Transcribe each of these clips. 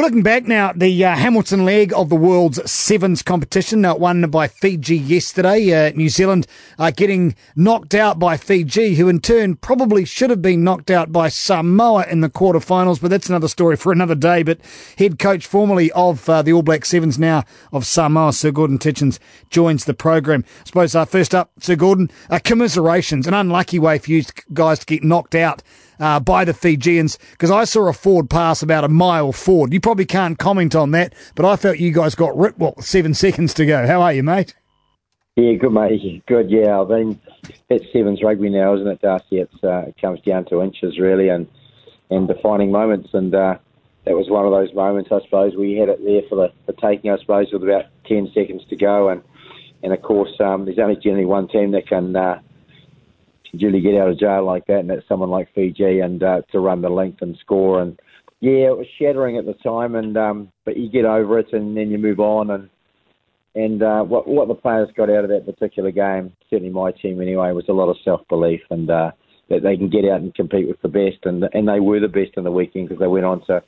We're looking back now at the uh, Hamilton leg of the world's sevens competition, uh, won by Fiji yesterday. Uh, New Zealand uh, getting knocked out by Fiji, who in turn probably should have been knocked out by Samoa in the quarterfinals, but that's another story for another day. But head coach formerly of uh, the All Black Sevens, now of Samoa, Sir Gordon Tietjens, joins the program. I suppose uh, first up, Sir Gordon, uh, commiserations. An unlucky way for you guys to get knocked out uh, by the Fijians because I saw a forward pass about a mile forward. You probably can't comment on that, but I felt you guys got ripped. What seven seconds to go? How are you, mate? Yeah, good mate. Good. Yeah, I mean it's sevens rugby now, isn't it, Darcy? It's uh, it comes down to inches really, and and defining moments, and uh, that was one of those moments, I suppose. We had it there for the, the taking, I suppose, with about ten seconds to go, and and of course, um, there's only generally one team that can uh, duly get out of jail like that, and that's someone like Fiji, and uh, to run the length and score. And yeah, it was shattering at the time, and um, but you get over it, and then you move on. And and uh, what what the players got out of that particular game, certainly my team anyway, was a lot of self belief and uh, that they can get out and compete with the best, and and they were the best in the weekend because they went on to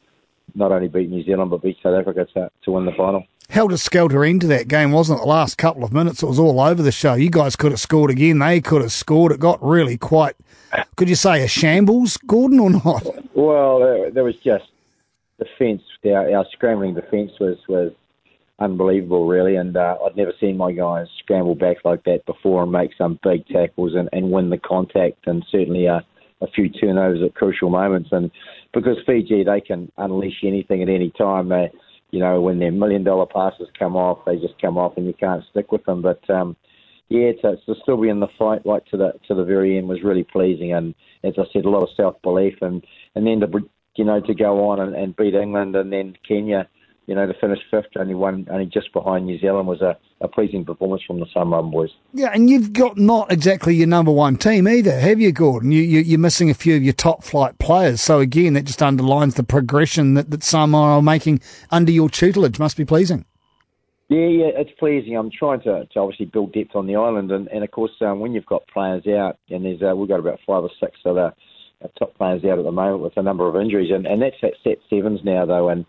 not only beat New Zealand but beat South Africa to, to win the final helter skelter into that game, wasn't it? The last couple of minutes, it was all over the show. You guys could have scored again. They could have scored. It got really quite, could you say, a shambles, Gordon, or not? Well, there was just defence. Our, our scrambling defence was, was unbelievable, really. And uh, I'd never seen my guys scramble back like that before and make some big tackles and, and win the contact, and certainly a, a few turnovers at crucial moments. And because Fiji, they can unleash anything at any time. They you know, when their million dollar passes come off, they just come off and you can't stick with them. But um, yeah, to, to still be in the fight right to the to the very end was really pleasing, and as I said, a lot of self belief, and and then to you know to go on and, and beat England and then Kenya you know, to finish fifth, only one, only just behind New Zealand, was a, a pleasing performance from the Samoan boys. Yeah, and you've got not exactly your number one team either, have you, Gordon? You, you, are missing a few of your top flight players. So again, that just underlines the progression that, that Samoa are making under your tutelage. Must be pleasing. Yeah, yeah, it's pleasing. I'm trying to, to obviously build depth on the island, and, and of course, um, when you've got players out, and there's uh, we've got about five or six of the top players out at the moment with a number of injuries, and, and that's at set sevens now, though, and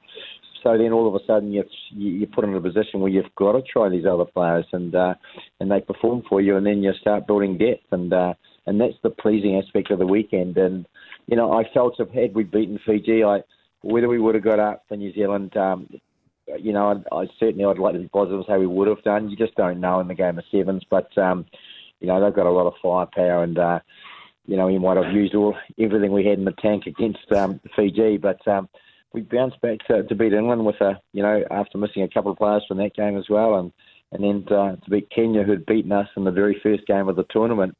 so then all of a sudden you you put in a position where you've got to try these other players and uh, and they perform for you, and then you start building depth, and uh, and that's the pleasing aspect of the weekend. And you know, I felt if had we beaten Fiji, I whether we would have got up for New Zealand. Um, you know, I, I certainly I'd like to be positive and say we would have done. You just don't know in the game of sevens, but um, you know they've got a lot of firepower, and uh, you know we might have used all everything we had in the tank against um, Fiji, but um, we bounced back to, to beat England with a you know after missing a couple of players from that game as well, and and then to, beat Kenya who'd beaten us in the very first game of the tournament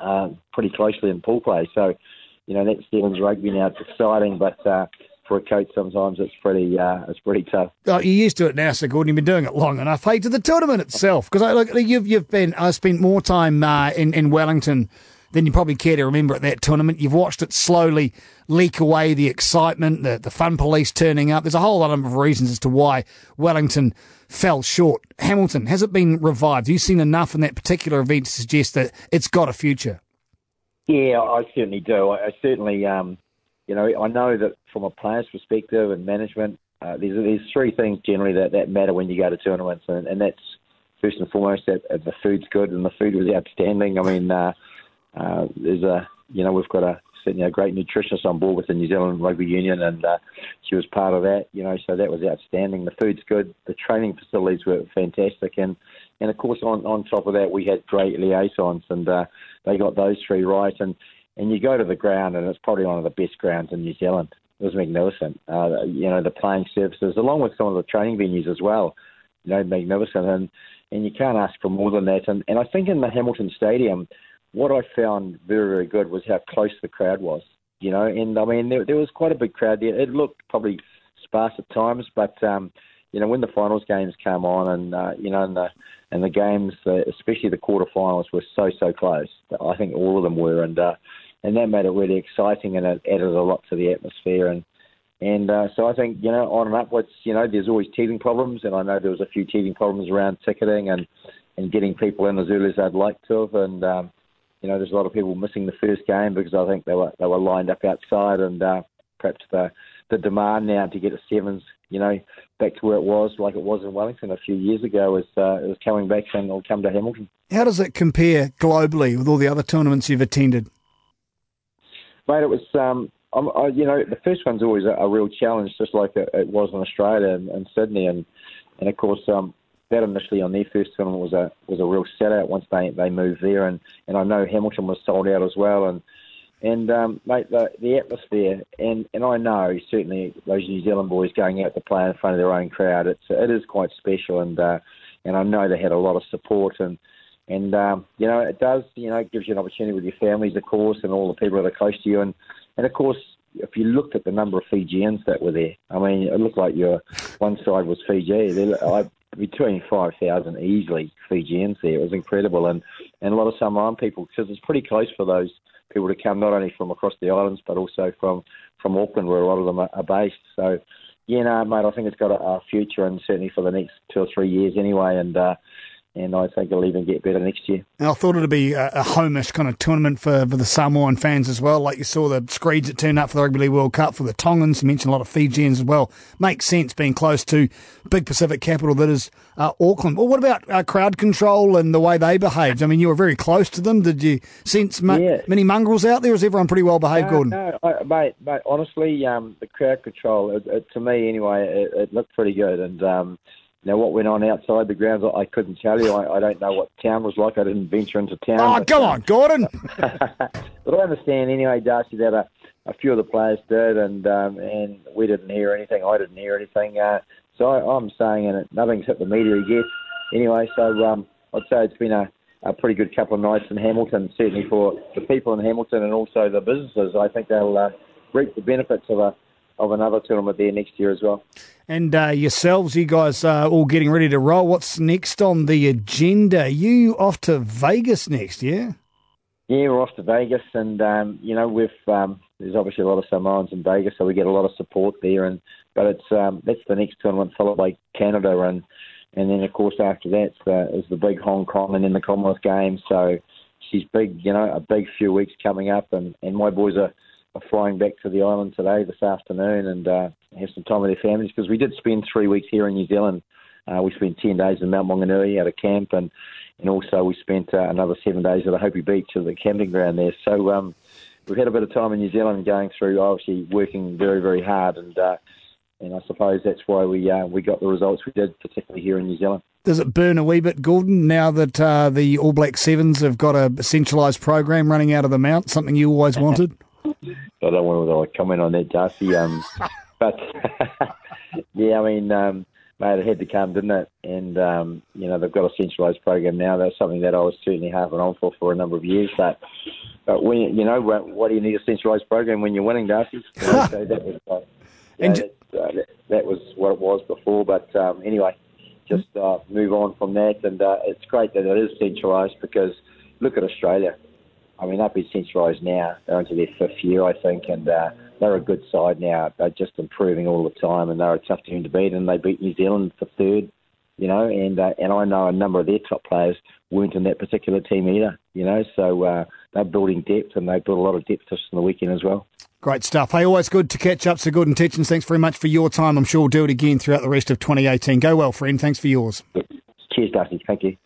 uh, pretty closely in pool play. So you know that's Sevens rugby now. It's exciting, but uh, for a coach sometimes it's pretty uh, it's pretty tough. Oh, you're used to it now, Sir Gordon. You've been doing it long enough. Hey, to the tournament itself, because look, you've you've been I spent more time uh, in in Wellington than you probably care to remember at that tournament. You've watched it slowly leak away, the excitement, the, the fun police turning up. There's a whole lot of reasons as to why Wellington fell short. Hamilton, has it been revived? Have you seen enough in that particular event to suggest that it's got a future? Yeah, I certainly do. I, I certainly, um, you know, I know that from a player's perspective and management, uh, there's, there's three things generally that, that matter when you go to tournaments, and, and that's first and foremost that the food's good, and the food was outstanding. I mean, uh, uh, there's a, you know, we've got a certainly a great nutritionist on board with the New Zealand Rugby Union, and uh, she was part of that. You know, so that was outstanding. The food's good. The training facilities were fantastic, and and of course on on top of that we had great liaisons, and uh, they got those three right. And and you go to the ground, and it's probably one of the best grounds in New Zealand. It was magnificent. Uh, you know, the playing surfaces, along with some of the training venues as well. You know, magnificent, and and you can't ask for more than that. And and I think in the Hamilton Stadium what I found very, very good was how close the crowd was. You know, and I mean, there, there was quite a big crowd there. It looked probably sparse at times, but um, you know, when the finals games came on, and uh, you know, and the and the games, uh, especially the quarterfinals, were so so close. I think all of them were, and uh, and that made it really exciting, and it added a lot to the atmosphere. And and uh, so I think you know, on and upwards, you know, there's always teething problems, and I know there was a few teething problems around ticketing and and getting people in as early as I'd like to have, and um, you know, there's a lot of people missing the first game because I think they were they were lined up outside, and uh, perhaps the the demand now to get a sevens you know, back to where it was, like it was in Wellington a few years ago, is uh, is coming back and it'll come to Hamilton. How does it compare globally with all the other tournaments you've attended? Mate, it was, um, I, you know, the first one's always a, a real challenge, just like it, it was in Australia and, and Sydney, and and of course, um, that initially on their first tournament was a was a real sellout once they they moved there, and and I know Hamilton was sold out as well, and and um, mate, the the atmosphere, and and I know certainly those New Zealand boys going out to play in front of their own crowd, it's it is quite special, and uh, and I know they had a lot of support and. And um, you know it does. You know, it gives you an opportunity with your families, of course, and all the people that are close to you. And and of course, if you looked at the number of Fijians that were there, I mean, it looked like your one side was Fiji. I, between five thousand easily Fijians there. It was incredible, and and a lot of Samoan people because it's pretty close for those people to come not only from across the islands but also from from Auckland, where a lot of them are, are based. So, yeah, no, mate, I think it's got a, a future, and certainly for the next two or three years anyway. And uh, and I think it'll even get better next year. I thought it'd be a, a homish kind of tournament for, for the Samoan fans as well. Like you saw the Screeds that turned up for the Rugby League World Cup for the Tongans. You mentioned a lot of Fijians as well. Makes sense being close to big Pacific capital that is uh, Auckland. Well, what about uh, crowd control and the way they behaved? I mean, you were very close to them. Did you sense ma- yeah. many mongrels out there? Is everyone pretty well behaved, no, Gordon? No, I, mate, mate. Honestly, um, the crowd control, it, it, to me anyway, it, it looked pretty good, and. Um, now, what went on outside the grounds, I couldn't tell you. I, I don't know what town was like. I didn't venture into town. Oh, go on, Gordon. but I understand anyway, Darcy, that a, a few of the players did, and um, and we didn't hear anything. I didn't hear anything. Uh, so I, I'm saying, and nothing's hit the media yet. Anyway, so um, I'd say it's been a, a pretty good couple of nights in Hamilton, certainly for the people in Hamilton and also the businesses. I think they'll uh, reap the benefits of a of another tournament there next year as well. And uh, yourselves, you guys are all getting ready to roll. What's next on the agenda? You off to Vegas next, yeah? Yeah, we're off to Vegas, and um, you know we've um, there's obviously a lot of Samoans in Vegas, so we get a lot of support there. And but it's um, that's the next tournament, followed by Canada, and and then of course after that uh, is the big Hong Kong and then the Commonwealth Games. So she's big, you know, a big few weeks coming up, and and my boys are are flying back to the island today, this afternoon, and uh, have some time with their families because we did spend three weeks here in New Zealand. Uh, we spent 10 days in Mount Maunganui at a camp, and, and also we spent uh, another seven days at Ohope Beach at the camping ground there. So um, we've had a bit of time in New Zealand going through, obviously, working very, very hard, and uh, and I suppose that's why we uh, we got the results we did, particularly here in New Zealand. Does it burn a wee bit, Gordon, now that uh, the All Black Sevens have got a centralised program running out of the mount, something you always wanted? I don't want to comment on that, Darcy. Um, but yeah, I mean, um, mate, it had to come, didn't it? And um, you know, they've got a centralised program now. That's something that I was certainly harping on for for a number of years. But but when you know, what do you need a centralised program when you're winning, Darcy? so that was uh, and that, uh, that, that, was what it was before. But um, anyway, just uh, move on from that. And uh, it's great that it is centralised because look at Australia. I mean, they've been centralised now. They're into their fifth year, I think, and uh, they're a good side now. They're just improving all the time, and they're a tough team to beat. And they beat New Zealand for third, you know. And uh, and I know a number of their top players weren't in that particular team either, you know. So uh, they're building depth, and they built a lot of depth just on the weekend as well. Great stuff. Hey, always good to catch up. So good intentions. Thanks very much for your time. I'm sure we'll do it again throughout the rest of 2018. Go well, friend. Thanks for yours. Cheers, Dusty. Thank you.